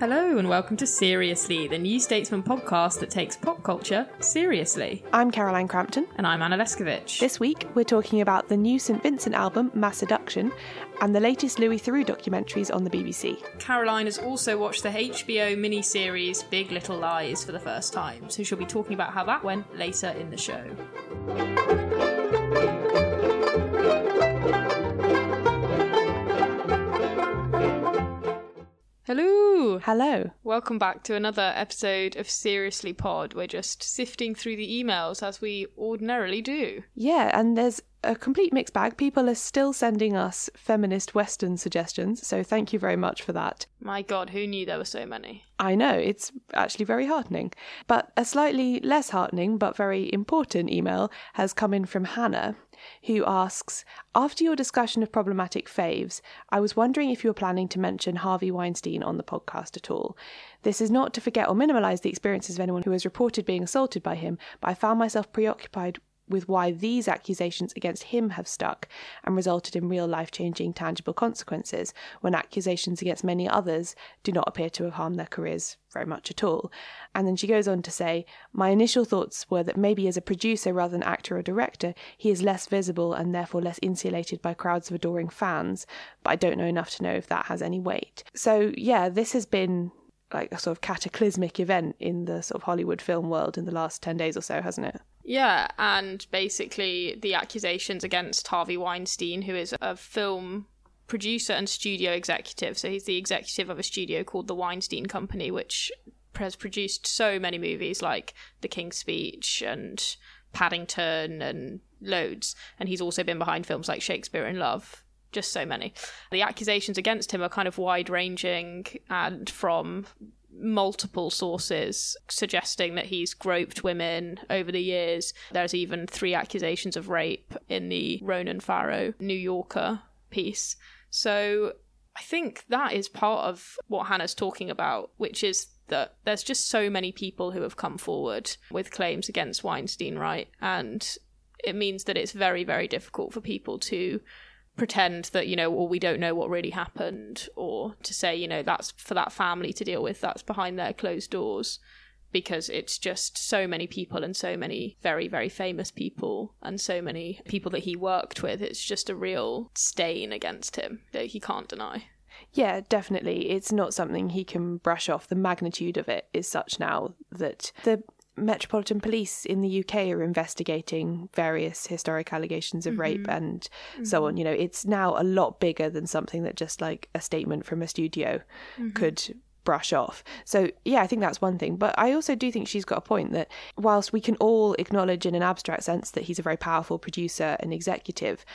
Hello and welcome to Seriously, the New Statesman podcast that takes pop culture seriously. I'm Caroline Crampton. And I'm Anna Leszkiewicz. This week, we're talking about the new St. Vincent album, Masseduction, and the latest Louis Theroux documentaries on the BBC. Caroline has also watched the HBO miniseries Big Little Lies for the first time, so she'll be talking about how that went later in the show. Hello. Hello. Welcome back to another episode of Seriously Pod. We're just sifting through the emails as we ordinarily do. Yeah, and there's a complete mixed bag. People are still sending us feminist Western suggestions, so thank you very much for that. My God, who knew there were so many? I know, it's actually very heartening. But a slightly less heartening but very important email has come in from Hannah, who asks After your discussion of problematic faves, I was wondering if you were planning to mention Harvey Weinstein on the podcast at all. This is not to forget or minimize the experiences of anyone who has reported being assaulted by him, but I found myself preoccupied with why these accusations against him have stuck and resulted in real life changing tangible consequences when accusations against many others do not appear to have harmed their careers very much at all. And then she goes on to say, My initial thoughts were that maybe as a producer rather than actor or director, he is less visible and therefore less insulated by crowds of adoring fans, but I don't know enough to know if that has any weight. So, yeah, this has been like a sort of cataclysmic event in the sort of Hollywood film world in the last 10 days or so, hasn't it? Yeah, and basically the accusations against Harvey Weinstein, who is a film producer and studio executive. So he's the executive of a studio called the Weinstein Company, which has produced so many movies like The King's Speech and Paddington and loads. And he's also been behind films like Shakespeare in Love. Just so many. The accusations against him are kind of wide ranging and from multiple sources suggesting that he's groped women over the years. There's even three accusations of rape in the Ronan Farrow New Yorker piece. So I think that is part of what Hannah's talking about, which is that there's just so many people who have come forward with claims against Weinstein, right? And it means that it's very, very difficult for people to pretend that you know or we don't know what really happened or to say you know that's for that family to deal with that's behind their closed doors because it's just so many people and so many very very famous people and so many people that he worked with it's just a real stain against him that he can't deny yeah, definitely. It's not something he can brush off. The magnitude of it is such now that the Metropolitan Police in the UK are investigating various historic allegations of mm-hmm. rape and mm-hmm. so on. You know, it's now a lot bigger than something that just like a statement from a studio mm-hmm. could brush off. So, yeah, I think that's one thing. But I also do think she's got a point that whilst we can all acknowledge in an abstract sense that he's a very powerful producer and executive,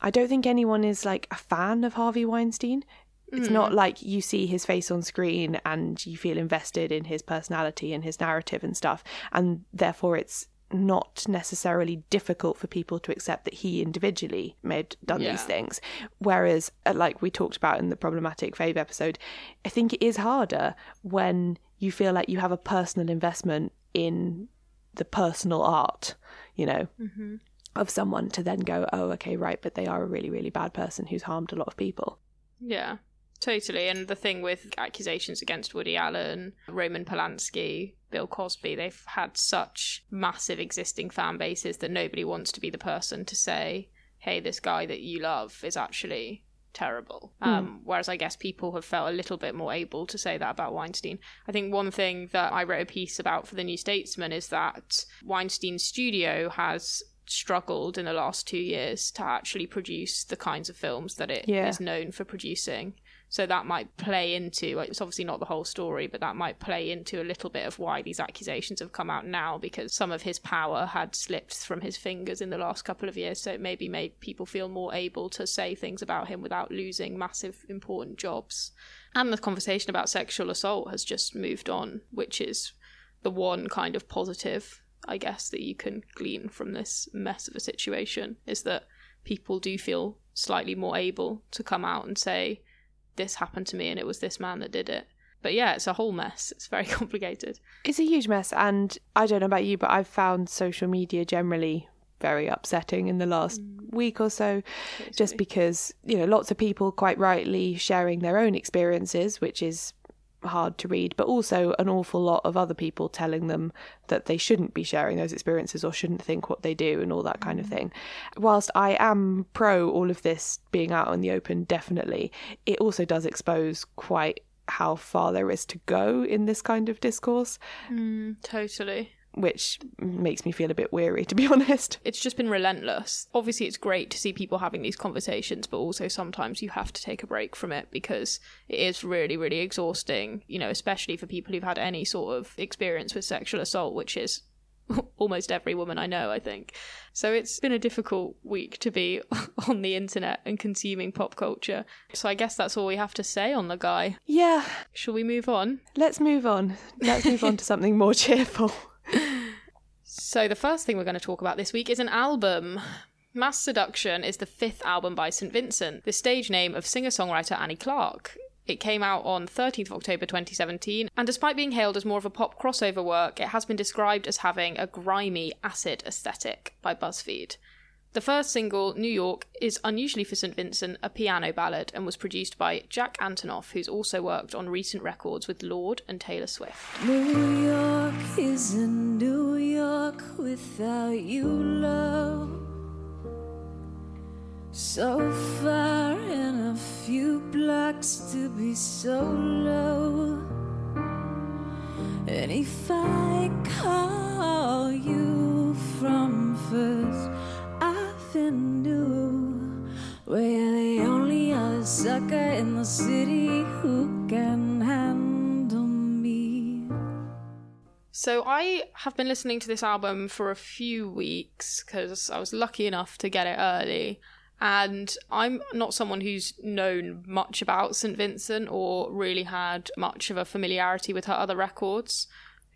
I don't think anyone is like a fan of Harvey Weinstein. It's mm. not like you see his face on screen and you feel invested in his personality and his narrative and stuff. And therefore, it's not necessarily difficult for people to accept that he individually made done yeah. these things. Whereas, uh, like we talked about in the problematic fave episode, I think it is harder when you feel like you have a personal investment in the personal art, you know. Mm-hmm. Of someone to then go, oh, okay, right, but they are a really, really bad person who's harmed a lot of people. Yeah. Totally. And the thing with accusations against Woody Allen, Roman Polanski, Bill Cosby, they've had such massive existing fan bases that nobody wants to be the person to say, hey, this guy that you love is actually terrible. Um, whereas I guess people have felt a little bit more able to say that about Weinstein. I think one thing that I wrote a piece about for the New Statesman is that Weinstein's studio has struggled in the last two years to actually produce the kinds of films that it is Yeah. known for producing. So that might play into like, it's obviously not the whole story, but that might play into a little bit of why these accusations have come out now because some of his power had slipped from his fingers in the last couple of years. So it maybe made people feel more able to say things about him without losing massive important jobs. And the conversation about sexual assault has just moved on, which is the one kind of positive, I guess, that you can glean from this mess of a situation is that people do feel slightly more able to come out and say, this happened to me and it was this man that did it. But yeah, it's a whole mess. It's very complicated. It's a huge mess, and I don't know about you, but I've found social media generally very upsetting in the last mm. week or so, just because, you know, lots of people quite rightly sharing their own experiences, which is hard to read, but also an awful lot of other people telling them that they shouldn't be sharing those experiences or shouldn't think what they do and all that kind of mm. thing. Whilst I am pro all of this being out in the open, definitely, it also does expose quite how far there is to go in this kind of discourse, mm, Totally. Which makes me feel a bit weary, to be honest. It's just been relentless. Obviously, it's great to see people having these conversations, but also sometimes you have to take a break from it because it is really, really exhausting, you know, especially for people who've had any sort of experience with sexual assault, which is almost every woman I know, I think. So it's been a difficult week to be on the internet and consuming pop culture. So I guess that's all we have to say on the guy. Yeah, Shall we move on? let's move on. Let's move on to something more cheerful. So, the first thing we're going to talk about this week is an album. Masseduction is the fifth album by St. Vincent, the stage name of singer songwriter Annie Clark. It came out on 13th of October 2017, and despite being hailed as more of a pop crossover work, it has been described as having a grimy acid aesthetic by BuzzFeed. The first single, New York, is unusually for St. Vincent a piano ballad and was produced by Jack Antonoff, who's also worked on recent records with Lorde and Taylor Swift. New York isn't New York without you, love. So far and a few blocks to be so low. And if I call you from First Avenue, where you're the only other sucker in the city who can handle me. So I have been listening to this album for a few weeks because I was lucky enough to get it early. And I'm not someone who's known much about St. Vincent or really had much of a familiarity with her other records.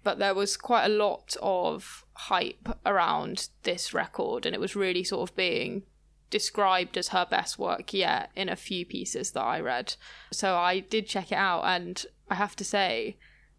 But there was quite a lot of hype around this record, and it was really sort of being described as her best work yet in a few pieces that I read. So I did check it out, and I have to say,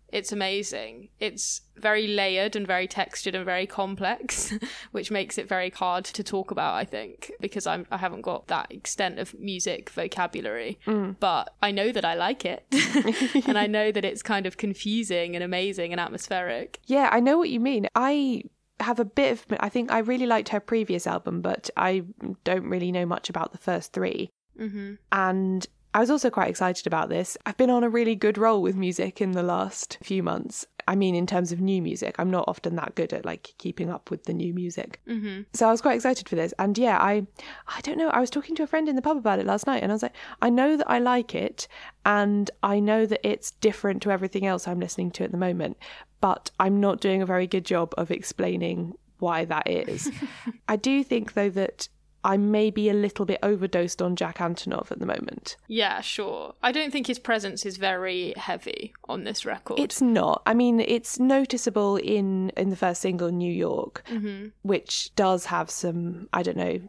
it's amazing. It's very layered and very textured and very complex, which makes it very hard to talk about, I think, because I'm I haven't got that extent of music vocabulary. But I know that I like it. and I know that it's kind of confusing and amazing and atmospheric. Yeah, I know what you mean. I have a bit of. I think I really liked her previous album, but I don't really know much about the first 3 Mm-hmm. And I was also quite excited about this. I've been on a really good roll with music in the last few months. I mean, in terms of new music, I'm not often that good at like keeping up with the new music. Mm-hmm. So I was quite excited for this. And yeah, I, I don't know. I was talking to a friend in the pub about it last night, and I was like, I know that I like it, and I know that it's different to everything else I'm listening to at the moment, but I'm not doing a very good job of explaining why that is. I do think though that I may be a little bit overdosed on Jack Antonoff at the moment. Yeah, sure. I don't think his presence is very heavy on this record. It's not. I mean, it's noticeable in in the first single, New York, mm-hmm. which does have some. I don't know.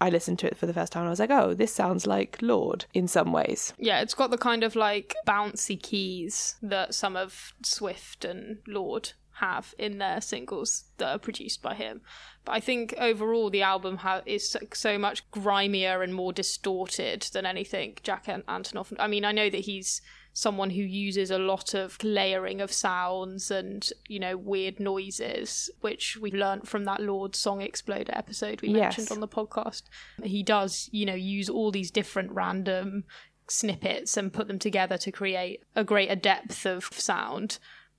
I listened to it for the first time and I was like, oh, this sounds like Lorde in some ways. Yeah, it's got the kind of like bouncy keys that some of Swift and Lorde have in their singles that are produced by him. But I think overall the album ha- is so, much grimier and more distorted than anything Jack Antonoff. I mean, I know that he's someone who uses a lot of layering of sounds and you know weird noises which we learnt from that Lorde song exploder episode we Yes. mentioned on the podcast he does you know use all these different random snippets and put them together to create a greater depth of sound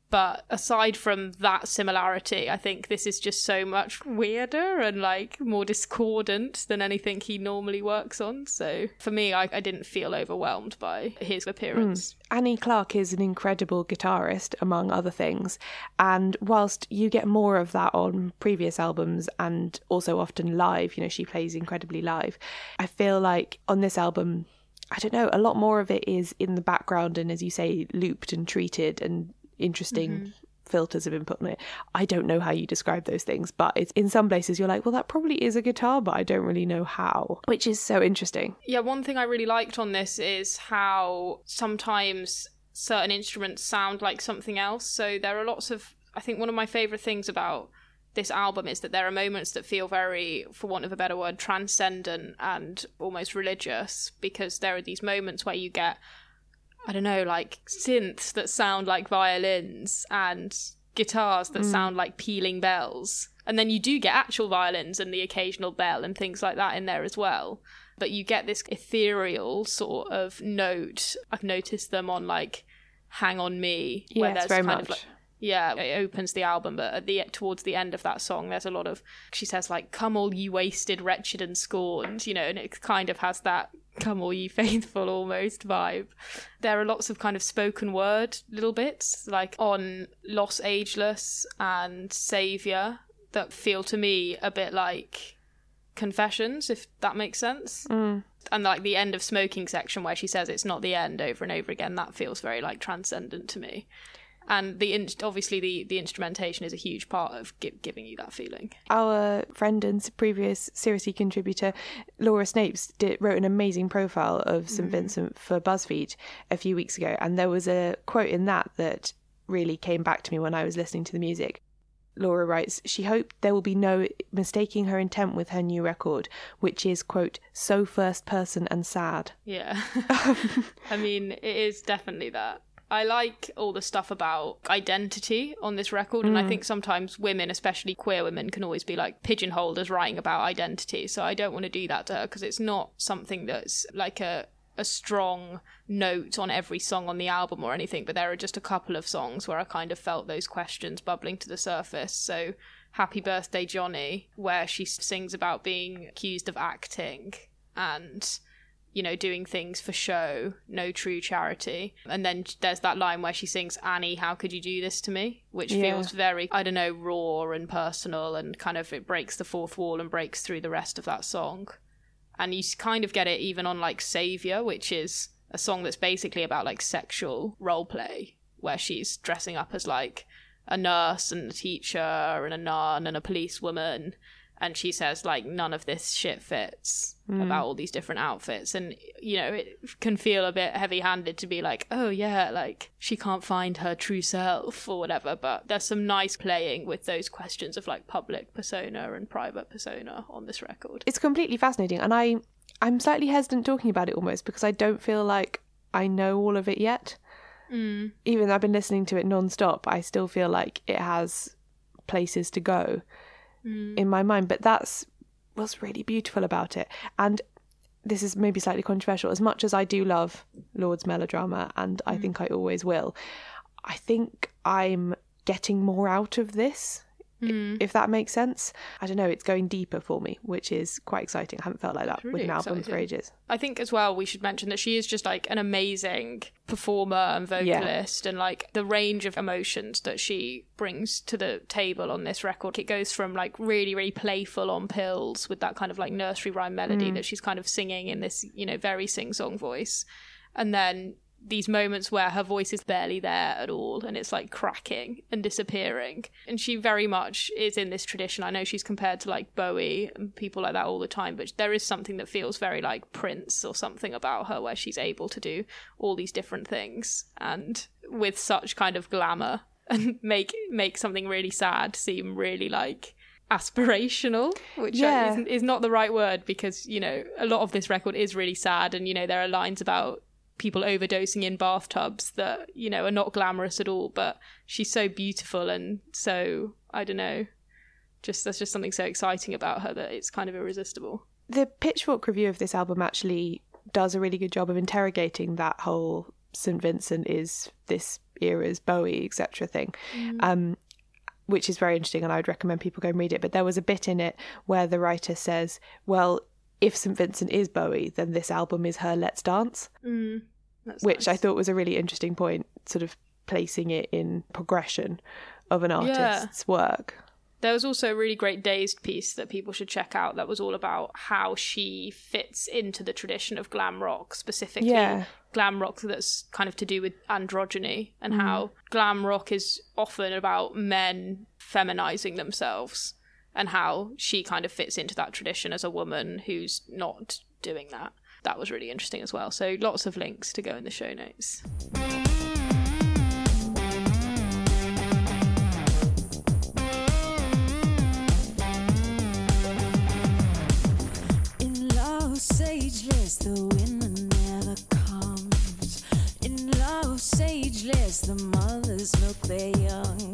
but aside from that similarity, I think this is just so much weirder and like more discordant than anything he normally works on. So for me, I, I didn't feel overwhelmed by his appearance. Hmm. Annie Clark is an incredible guitarist, among other things. And whilst you get more of that on previous albums and also often live, you know, she plays incredibly live, I feel like on this album, I don't know, a lot more of it is in the background and, as you say, looped and treated and interesting. Mm-hmm. Filters have been put on it. I don't know how you describe those things, but it's in some places you're like, well, that probably is a guitar, but I don't really know how, which is so interesting. Yeah, one thing I really liked on this is how sometimes certain instruments sound like something else. So there are lots of, I think one of my favourite things about this album is that there are moments that feel very, for want of a better word, transcendent and almost religious because there are these moments where you get, I don't know, like synths that sound like violins and guitars that mm. sound like pealing bells. And then you do get actual violins and the occasional bell and things like that in there as well but you get this ethereal sort of note. I've noticed them on like "Hang on Me," where Yes, there's very kind much. of like yeah, it opens the album, but at the towards the end of that song, there's a lot of she says like "Come all you wasted, wretched and scorned," you know, and it kind of has that "Come all you faithful" almost vibe. There are lots of kind of spoken word little bits, like on "Los Ageless" and "Savior," that feel to me a bit like confessions, if that makes sense. Mm. And like the end of smoking section where she says it's not the end over and over again, that feels very like transcendent to me. And the in- obviously the the instrumentation is a huge part of gi- giving you that feeling. our friend and previous Seriously contributor, Laura Snapes, did, wrote an amazing profile of St. Mm. Vincent for BuzzFeed a few weeks ago. And there was a quote in that that really came back to me when I was listening to the music. Laura writes, she hoped there will be no mistaking her intent with her new record, which is, quote, so first person and sad. Yeah. I mean, it is definitely that. I like all the stuff about identity on this record, and I hmm. think sometimes women, especially queer women, can always be like pigeonholed as writing about identity. So I don't want to do that to her because it's not something that's like a a strong note on every song on the album or anything, but there are just a couple of songs where I kind of felt those questions bubbling to the surface. So Happy Birthday Johnny, where she sings about being accused of acting and you know, doing things for show, no true charity. And then there's that line where she sings, Annie, how could you do this to me? Which Yeah. feels very, I don't know, raw and personal and kind of it breaks the fourth wall and breaks through the rest of that song. And you kind of get it even on like Savior, which is a song that's basically about like sexual role play, where she's dressing up as like a nurse and a teacher and a nun and a policewoman and she says like none of this shit fits hmm. about all these different outfits. And you know it can feel a bit heavy-handed to be like oh yeah like she can't find her true self or whatever. But there's some nice playing with those questions of like public persona and private persona on this record. It's completely fascinating. And I, I'm slightly hesitant talking about it almost because I don't feel like I know all of it yet. Hmm. Even though I've been listening to it non-stop, I still feel like it has places to go in mm. my mind. But that's what's really beautiful about it. And this is maybe slightly controversial. As much as I do love Lorde's melodrama, and I mm. think I always will, I think I'm getting more out of this. Mm. If that makes sense, I don't know. It's going deeper for me, which is quite exciting. I haven't felt like that with really an album for ages. I think as well we should mention that she is just like an amazing performer and vocalist and like the range of emotions that she brings to the table on this record. It goes from like really, really playful on pills with that kind of like nursery rhyme melody mm. that she's kind of singing in this, you know, very sing song voice. And then these moments where her voice is barely there at all and it's like cracking and disappearing. And she very much is in this tradition. I know she's compared to like Bowie and people like that all the time, but there is something that feels very like Prince or something about her where she's able to do all these different things and with such kind of glamour and make make something really sad seem really like aspirational, which Yeah. is, is not the right word because you know a lot of this record is really sad, and you know there are lines about people overdosing in bathtubs that you know are not glamorous at all. But she's so beautiful and so I don't know, just there's just something so exciting about her that it's kind of irresistible. the Pitchfork review of this album actually does a really good job of interrogating that whole St. Vincent is this era's Bowie, etc. thing, um, which is very interesting, and I would recommend people go and read it. But there was a bit in it where the writer says, "Well, if St. Vincent is Bowie, then this album is her Let's Dance," That's which I thought was a really interesting point, sort of placing it in progression of an artist's work. There was also a really great Dazed piece that people should check out that was all about how she fits into the tradition of glam rock, specifically Yeah. glam rock that's kind of to do with androgyny and mm. how glam rock is often about men feminizing themselves and how she kind of fits into that tradition as a woman who's not doing that. That was really interesting as well. So lots of links to go in the show notes. In the never comes. In the mothers milk their young.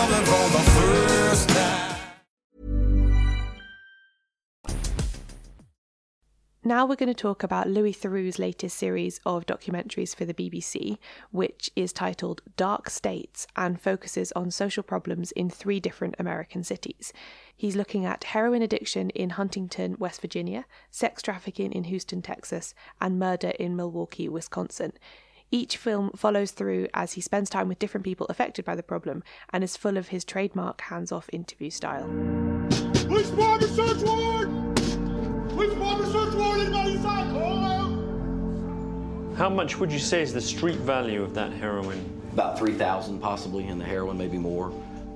Now we're going to talk about Louis Theroux's latest series of documentaries for the BBC, which is titled Dark States and focuses on social problems in three different American cities. He's looking at heroin addiction in Huntington, West Virginia, sex trafficking in Houston, Texas, and murder in Milwaukee, Wisconsin. Each film follows through as he spends time with different people affected by the problem and is full of his trademark hands off interview style. Police department search warrant! Police department search How much would you say is the street value of that heroin? about 3,000 possibly and the heroin, maybe more.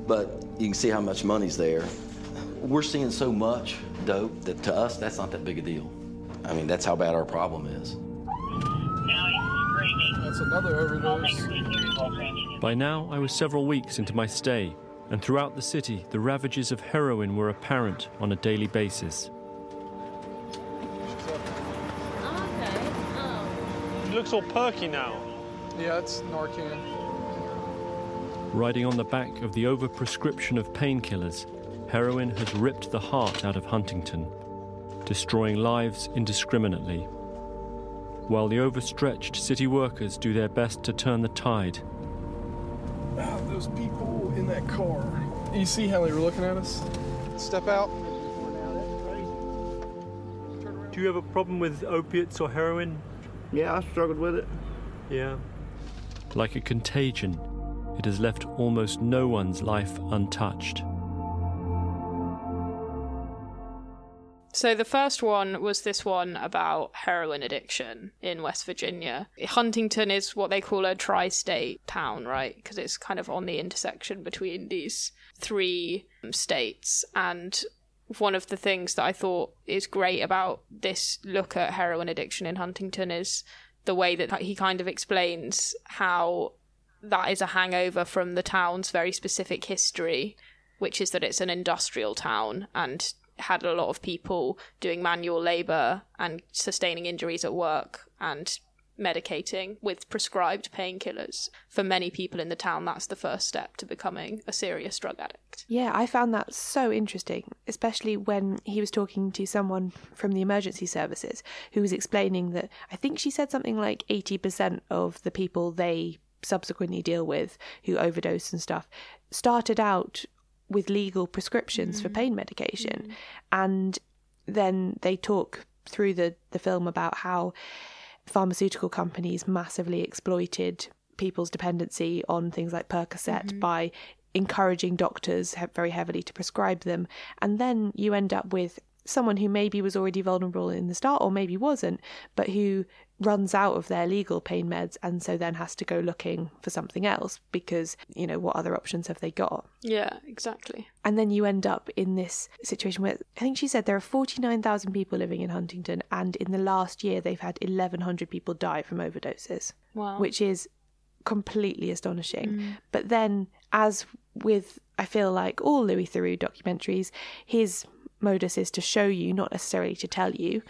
But you can see how much money's there. We're seeing so much dope that to us, that's not that big a deal. I mean, that's how bad our problem is. That's another overdose. By now, I was several weeks into my stay, and throughout the city, the ravages of heroin were apparent on a daily basis. Looks all perky now. Yeah, it's Narcan. Riding on the back of the overprescription of painkillers, heroin has ripped the heart out of Huntington, destroying lives indiscriminately. While the overstretched city workers do their best to turn the tide, Ah, those people in that car. You see how they were looking at us? Step out. Do you have a problem with opiates or heroin? Yeah, I struggled with it. Yeah. Like a contagion, it has left almost no one's life untouched. So the first one was this one about heroin addiction in West Virginia. Huntington is what they call a tri-state town, right? Because it's kind of on the intersection between these three states and one of the things that I thought is great about this look at heroin addiction in Huntington is the way that he kind of explains how that is a hangover from the town's very specific history, which is that it's an industrial town and had a lot of people doing manual labor and sustaining injuries at work and medicating with prescribed painkillers. For many people in the town, that's the first step to becoming a serious drug addict. Yeah, I found that so interesting, especially when he was talking to someone from the emergency services who was explaining that I think she said something like 80% of the people they subsequently deal with who overdose and stuff started out with legal prescriptions for mm-hmm. pain medication mm-hmm. and then they talk through the, the film about how pharmaceutical companies massively exploited people's dependency on things like Percocet mm-hmm. by encouraging doctors very heavily to prescribe them. And then you end up with someone who maybe was already vulnerable in the start or maybe wasn't, but who runs out of their legal pain meds and so then has to go looking for something else because, you know, what other options have they got? Yeah, exactly. And then you end up in this situation where I think she said there are 49,000 people living in Huntington, and in the last year they've had 1,100 people die from overdoses, Wow. which is completely astonishing. Mm. But then, as with, I feel like all Louis Theroux documentaries, his modus is to show you, not necessarily to tell you.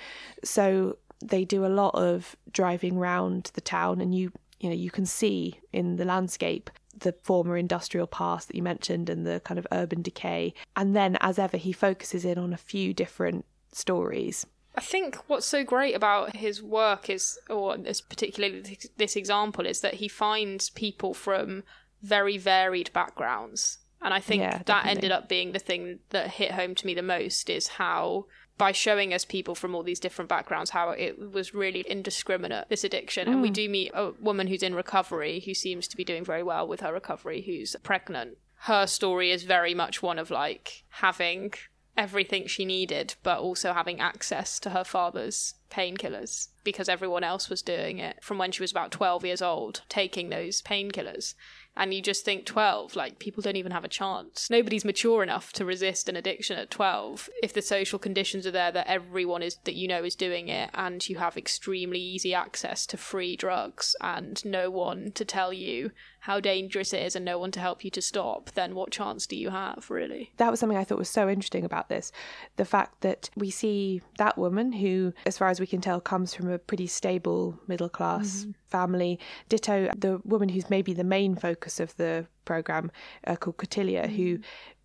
So they do a lot of driving round the town, and you you know you can see in the landscape the former industrial past that you mentioned and the kind of urban decay. And then, as ever, he focuses in on a few different stories. I think what's so great about his work is, or particularly this- this example, is that he finds people from very varied backgrounds. And I think Yeah, that definitely. ended up being the thing that hit home to me the most is how by showing us people from all these different backgrounds how it was really indiscriminate this addiction. And we mm. do meet a woman who's in recovery who seems to be doing very well with her recovery who's pregnant. Her story is very much one of like having everything she needed, but also having access to her father's painkillers because everyone else was doing it from when she was about 12 years old, taking those painkillers. And you just think 12, like people don't even have a chance. Nobody's mature enough to resist an addiction at 12. If the social conditions are there that everyone is that you know is doing it and you have extremely easy access to free drugs and no one to tell you how dangerous it is and no one to help you to stop, then what chance do you have, really? that was something I thought was so interesting about this. The fact that we see that woman who, as far as we can tell, comes from a pretty stable middle class mm-hmm. Family. Ditto the woman who's maybe the main focus of the program, uh, called Cotilia, who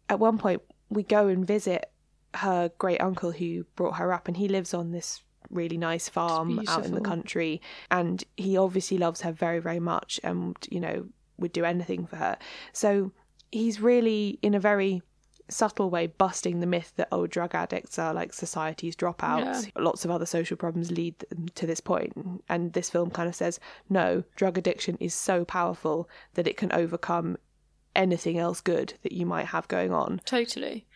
at one point we go and visit her great uncle who brought her up, and he lives on this really nice farm out in the country and he obviously loves her very very much and you know would do anything for her. So he's really in a very subtle way busting the myth that oh drug addicts are like society's dropouts Yeah. lots of other social problems lead them to this point and this film kind of says no drug addiction is so powerful that it can overcome anything else good that you might have going on Totally.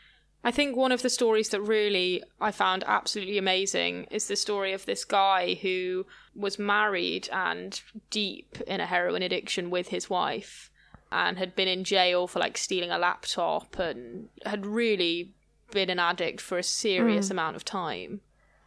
I think one of the stories that really I found absolutely amazing is the story of this guy who was married and deep in a heroin addiction with his wife and had been in jail for like stealing a laptop and had really been an addict for a serious mm. amount of time.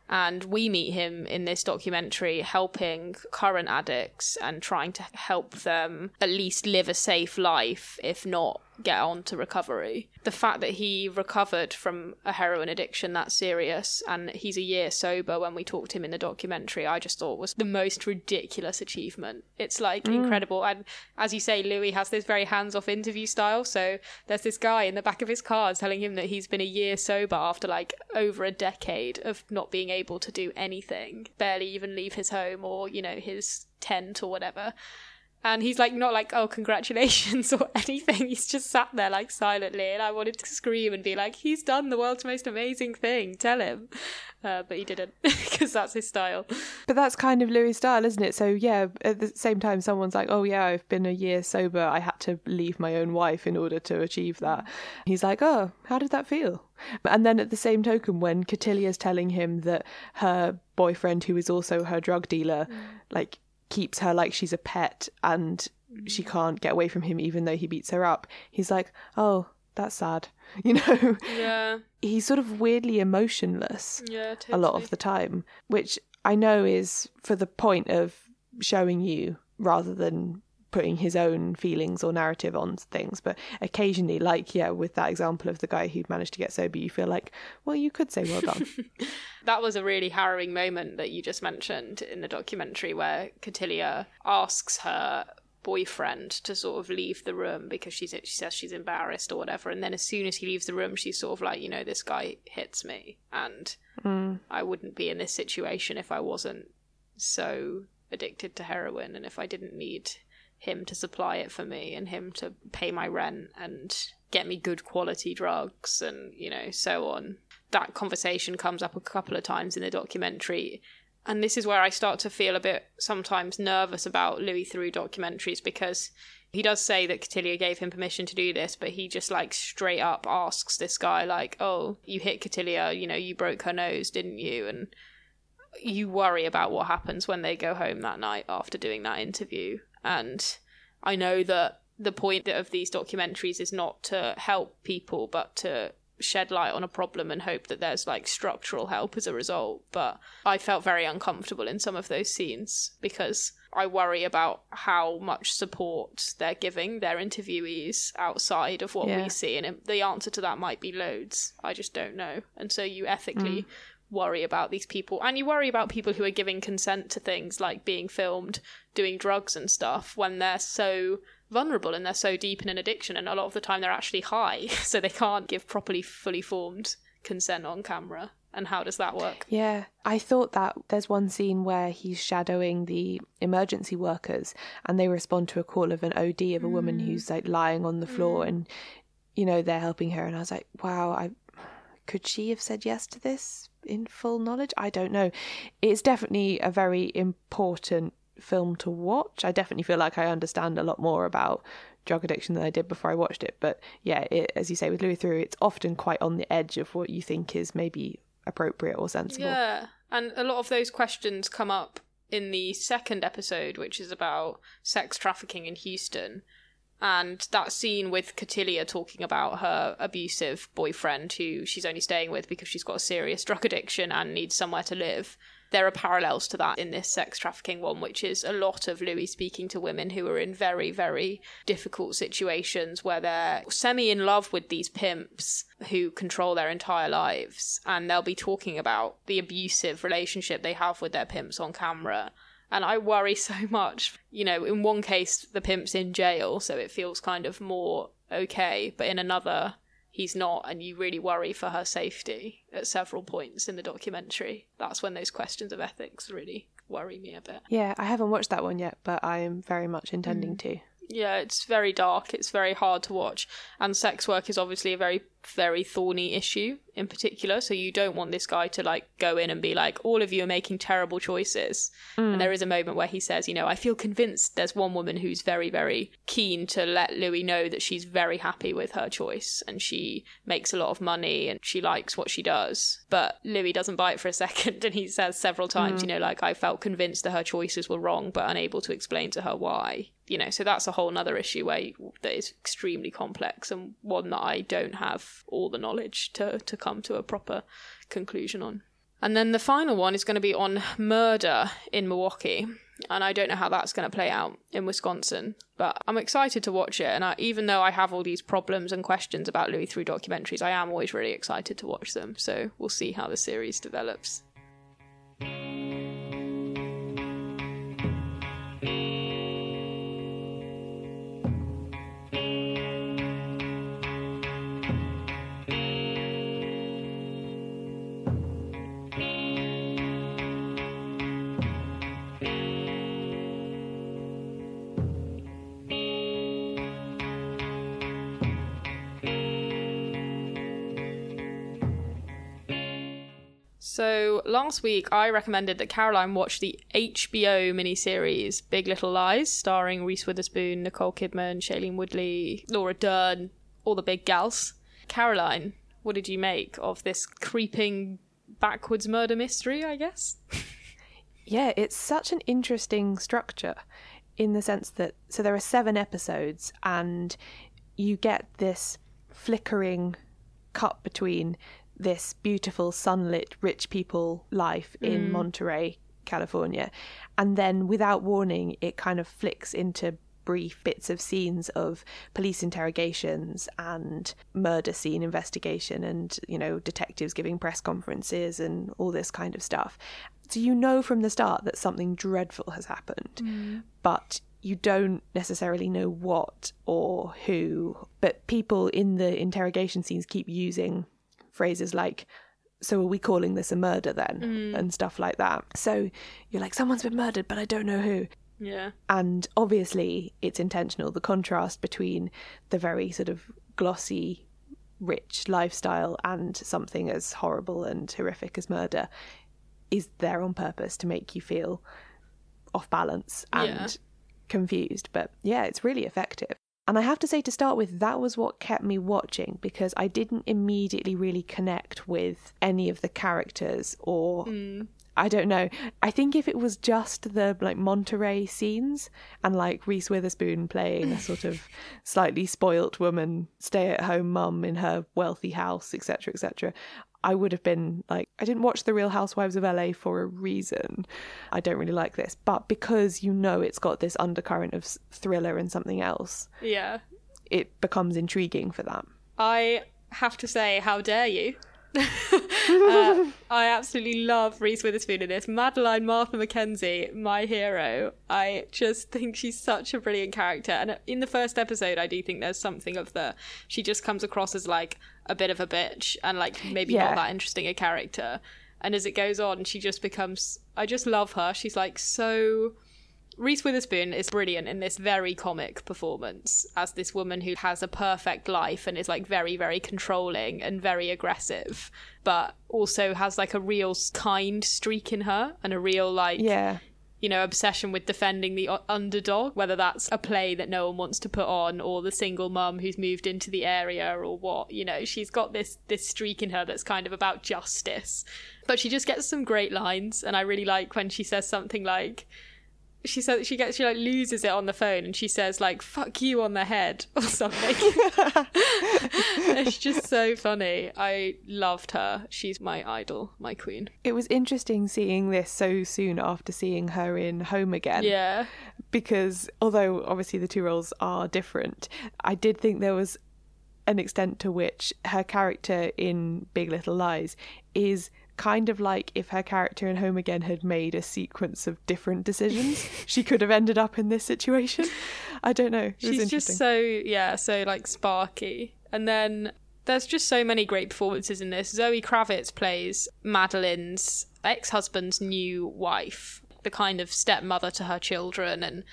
And we meet him in this documentary helping current addicts and trying to help them at least live a safe life, if not get on to recovery. The fact that he recovered from a heroin addiction that serious and he's a year sober when we talked to him in the documentary, I just thought was the most ridiculous achievement. It's like mm. incredible. And as you say, Louis has this very hands off interview style. So there's this guy in the back of his car telling him that he's been a year sober after like over a decade of not being able to do anything, barely even leave his home or, you know, his tent or whatever And he's like, not like, oh, congratulations or anything. He's just sat there like silently. And I wanted to scream and be like, he's done the world's most amazing thing. Tell him. Uh, but he didn't because that's his style. But that's kind of Louis' style, isn't it? So yeah, at the same time, someone's like, "Oh yeah, I've been a year sober. I had to leave my own wife in order to achieve that." He's like, "Oh, how did that feel?" And then at the same token, when Cotillia's telling him that her boyfriend, who is also her drug dealer, like keeps her like she's a pet and she mm. can't get away from him even though he beats her up, he's like, "Oh, that's sad." You know, Yeah. he's sort of weirdly emotionless Yeah, a lot of the time, which I know is for the point of showing you rather than putting his own feelings or narrative on things. But occasionally, like, yeah, with that example of the guy who'd managed to get sober, you feel like, well, you could say well done. That was a really harrowing moment that you just mentioned in the documentary where Cotillia asks her boyfriend to sort of leave the room because she's she says she's embarrassed or whatever and then as soon as he leaves the room she's sort of like you know this guy hits me and mm. I wouldn't be in this situation if I wasn't so addicted to heroin and if I didn't need him to supply it for me and him to pay my rent and get me good quality drugs and you know so on that conversation comes up a couple of times in the documentary and this is where I start to feel a bit sometimes nervous about Louis Theroux documentaries because he does say that Cotillia gave him permission to do this, but he just like straight up asks this guy like, "Oh, you hit Cotillia, you know, you broke her nose, didn't you?" And you worry about what happens when they go home that night after doing that interview. And I know that the point of these documentaries is not to help people, but to shed light on a problem and hope that there's like structural help as a result. But I felt very uncomfortable in some of those scenes because I worry about how much support they're giving their interviewees outside of what Yeah. we see. And it- the answer to that might be loads. I just don't know. And so you ethically mm. Worry about these people and you worry about people who are giving consent to things like being filmed doing drugs and stuff when they're so vulnerable and they're so deep in an addiction and a lot of the time they're actually high so they can't give properly fully formed consent on camera. And how does that work? Yeah, I thought that there's one scene where he's shadowing the emergency workers and they respond to a call of an OD of a woman mm. who's like lying on the floor mm. and you know they're helping her and I was like, wow, I could she have said yes to this in full knowledge? I don't know. It's definitely a very important film to watch. I definitely feel like I understand a lot more about drug addiction than I did before I watched it. But yeah, it, as you say with Louis Theroux, it's often quite on the edge of what you think is maybe appropriate or sensible. Yeah, and a lot of those questions come up in the second episode, which is about sex trafficking in Houston. And that scene with Cotillia talking about her abusive boyfriend who she's only staying with because she's got a serious drug addiction and needs somewhere to live. There are parallels to that in this sex trafficking one, which is a lot of Louis speaking to women who are in very, very difficult situations where they're semi in love with these pimps who control their entire lives. And they'll be talking about the abusive relationship they have with their pimps on camera. And I worry so much. You know, in one case, the pimp's in jail, so it feels kind of more okay. But in another, he's not, and you really worry for her safety at several points in the documentary. That's when those questions of ethics really worry me a bit. Yeah, I haven't watched that one yet, but I am very much intending mm. to. Yeah, it's very dark. It's very hard to watch. And sex work is obviously a very, very thorny issue in particular. So you don't want this guy to like go in and be like, all of you are making terrible choices. And mm. there is a moment where he says, you know, I feel convinced there's one woman who's very, very keen to let Louis know that she's very happy with her choice and she makes a lot of money and she likes what she does. But Louis doesn't bite for a second. And he says several times, mm. you know, like, I felt convinced that her choices were wrong, but unable to explain to her why you know so that's a whole other issue where you, that is extremely complex and one that i don't have all the knowledge to to come to a proper conclusion on. And then the final one is going to be on murder in milwaukee. And i don't know how that's going to play out in wisconsin but i'm excited to watch it. And I, even though i have all these problems and questions about louis Theroux documentaries i am always really excited to watch them. So we'll see how the series develops So last week, I recommended that Caroline watch the HBO miniseries Big Little Lies, starring Reese Witherspoon, Nicole Kidman, Shailene Woodley, Laura Dern, all the big gals. Caroline, what did you make of this creeping backwards murder mystery? I guess. Yeah, it's such an interesting structure in the sense that so there are seven episodes and you get this flickering cut between this beautiful sunlit rich people life in mm. Monterey, California, and then without warning it kind of flicks into brief bits of scenes of police interrogations and murder scene investigation and you know detectives giving press conferences and all this kind of stuff. So you know from the start that something dreadful has happened mm. but you don't necessarily know what or who. But people in the interrogation scenes keep using phrases like so are we calling this a murder then? Mm. And stuff like that. So you're like someone's been murdered but i don't know who. Yeah. and obviously it's intentional the contrast between the very sort of glossy rich lifestyle and something as horrible and horrific as murder is there on purpose to make you feel off balance and Yeah. confused. But yeah it's really effective and I have to say, to start with, that was what kept me watching because I didn't immediately really connect with any of the characters or mm. I don't know. I think if it was just the like Monterey scenes and like Reese Witherspoon playing a sort of slightly spoilt woman, stay at home mum in her wealthy house, etc., etc., I would have been like, I didn't watch The Real Housewives of LA for a reason. I don't really like this. But because you know it's got this undercurrent of thriller and something else, Yeah. it becomes intriguing for that. I have to say, how dare you? uh, I absolutely love Reese Witherspoon in this. Madeline Martha McKenzie, my hero. I just think she's such a brilliant character. And in the first episode, I do think there's something of the. She just comes across as like a bit of a bitch and like maybe Yeah. not that interesting a character. And as it goes on, she just becomes. I just love her. She's like so. Reese Witherspoon is brilliant in this very comic performance as this woman who has a perfect life and is like very, very controlling and very aggressive, but also has like a real kind streak in her and a real like Yeah. you know, obsession with defending the underdog, whether that's a play that no one wants to put on or the single mum who's moved into the area or what, you know, she's got this this streak in her that's kind of about justice. But she just gets some great lines and I really like when she says something like she says she gets she like loses it on the phone and she says like fuck you on the head or something. it's just so funny. I loved her. She's my idol, my queen. It was interesting seeing this so soon after seeing her in Home Again. Yeah. Because although obviously the two roles are different, I did think there was an extent to which her character in Big Little Lies is kind of like if her character in Home Again had made a sequence of different decisions, she could have ended up in this situation. I don't know. It She's just so yeah, so like sparky. And then there's just so many great performances in this. Zoe Kravitz plays Madeline's ex-husband's new wife, the kind of stepmother to her children, and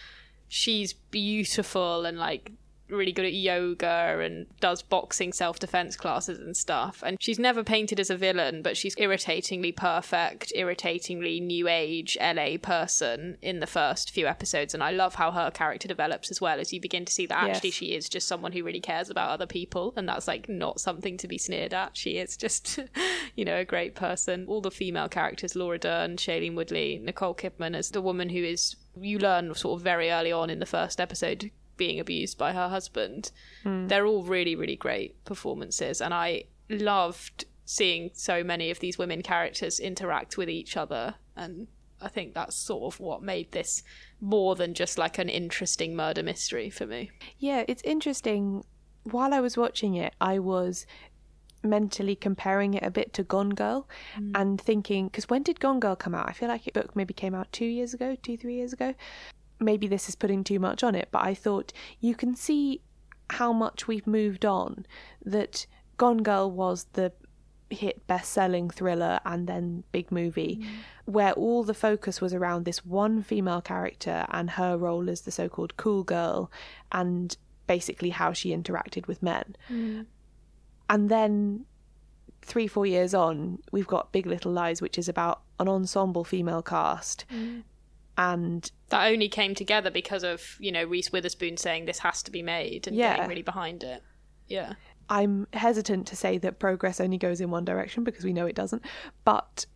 she's beautiful and like really good at yoga and does boxing self-defense classes and stuff. And she's never painted as a villain but she's irritatingly perfect irritatingly new age la person in the first few episodes. And i love how her character develops as well as you begin to see that actually Yes. she is just someone who really cares about other people and that's like not something to be sneered at. She is just you know a great person. All the female characters laura dern shailene woodley nicole kidman as the woman who is you learn sort of very early on in the first episode being abused by her husband hmm. they're all really really great performances and i loved seeing so many of these women characters interact with each other and i think that's sort of what made this more than just like an interesting murder mystery for me Yeah, it's interesting. While I was watching it, I was mentally comparing it a bit to Gone Girl hmm. and thinking, because when did Gone Girl come out? I feel like the book maybe came out two years ago, two, three years ago. Maybe this is putting too much on it, but I thought you can see how much we've moved on. That Gone Girl was the hit best selling thriller and then big movie mm. where all the focus was around this one female character and her role as the so called cool girl and basically how she interacted with men. Mm. And then three, four years on, we've got Big Little Lies, which is about an ensemble female cast. Mm. And That only came together because of, you know, Reese Witherspoon saying this has to be made and Yeah. getting really behind it. Yeah. I'm hesitant to say that progress only goes in one direction because we know it doesn't. But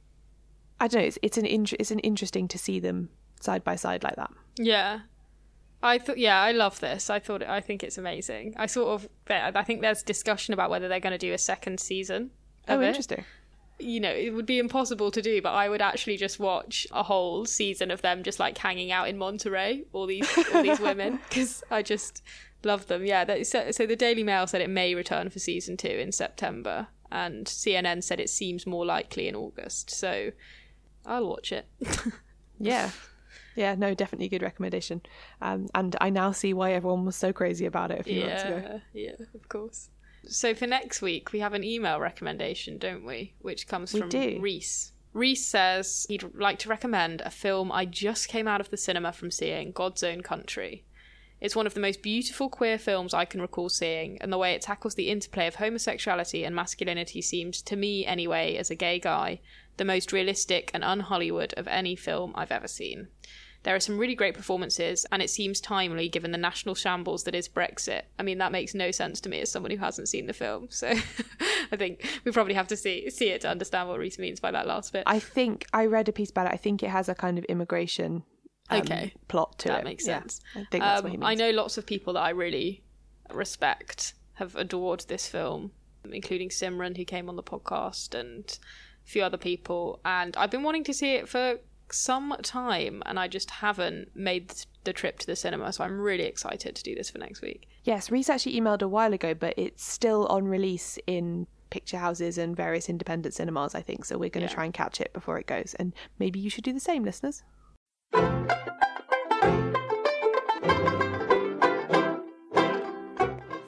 I don't know. It's, it's an int- it's an interesting to see them side by side like that. Yeah. I thought, yeah, I love this. I thought, I think it's amazing. I sort of, I think there's discussion about whether they're going to do a second season. Oh, it. interesting. You know, it would be impossible to do, but I would actually just watch a whole season of them just like hanging out in Monterey, all these all these women, because I just love them. Yeah. That, so, so the Daily Mail said it may return for season two in September, and CNN said it seems more likely in August. So I'll watch it. Yeah. Yeah, no, definitely a good recommendation. Um, and I now see why everyone was so crazy about it a few months ago. Yeah, yeah, of course. So for next week, we have an email recommendation, don't we? Which comes We from do. Reese. Reese says he'd like to recommend a film I just came out of the cinema from seeing, God's Own Country. It's one of the most beautiful queer films I can recall seeing, and the way it tackles the interplay of homosexuality and masculinity seems, to me anyway, as a gay guy, the most realistic and un Hollywood of any film I've ever seen. There are some really great performances, and it seems timely given the national shambles that is Brexit. I mean, that makes no sense to me as someone who hasn't seen the film, so I think we probably have to see see it to understand what Reese means by that last bit. I think I read a piece about it. I think it has a kind of immigration um, Okay. plot to that it. makes Yeah, sense. I think that's Um, what he means. I know lots of people that I really respect have adored this film, including Simran, who came on the podcast, and a few other people. And I've been wanting to see it for some time, and I just haven't made the trip to the cinema. So I'm really excited to do this for next week. Yes, Reese actually emailed a while ago, but it's still on release in picture houses and various independent cinemas, I think. So we're going to Yeah. try and catch it before it goes. And maybe you should do the same, listeners.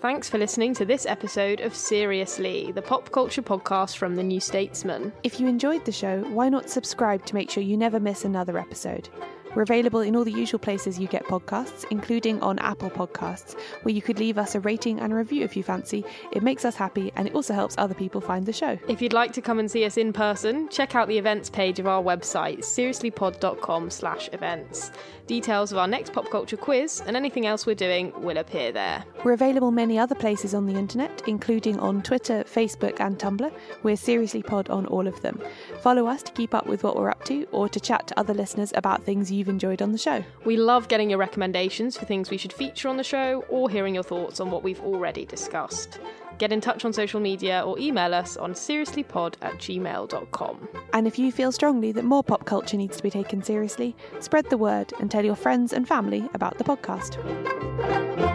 Thanks for listening to this episode of Seriously, the pop culture podcast from the New Statesman. If you enjoyed the show, why not subscribe to make sure you never miss another episode? We're available in all the usual places you get podcasts, including on Apple Podcasts, where you could leave us a rating and a review if you fancy. It makes us happy and it also helps other people find the show. If you'd like to come and see us in person, check out the events page of our website, seriouslypod.com slash events. Details of our next pop culture quiz and anything else we're doing will appear there. We're available many other places on the internet, including on Twitter, Facebook, and Tumblr. We're Seriously Pod on all of them. Follow us to keep up with what we're up to or to chat to other listeners about things you've enjoyed on the show. We love getting your recommendations for things we should feature on the show or hearing your thoughts on what we've already discussed. Get in touch on social media or email us on seriouslypod at gmail.com. And if you feel strongly that more pop culture needs to be taken seriously, spread the word and tell your friends and family about the podcast.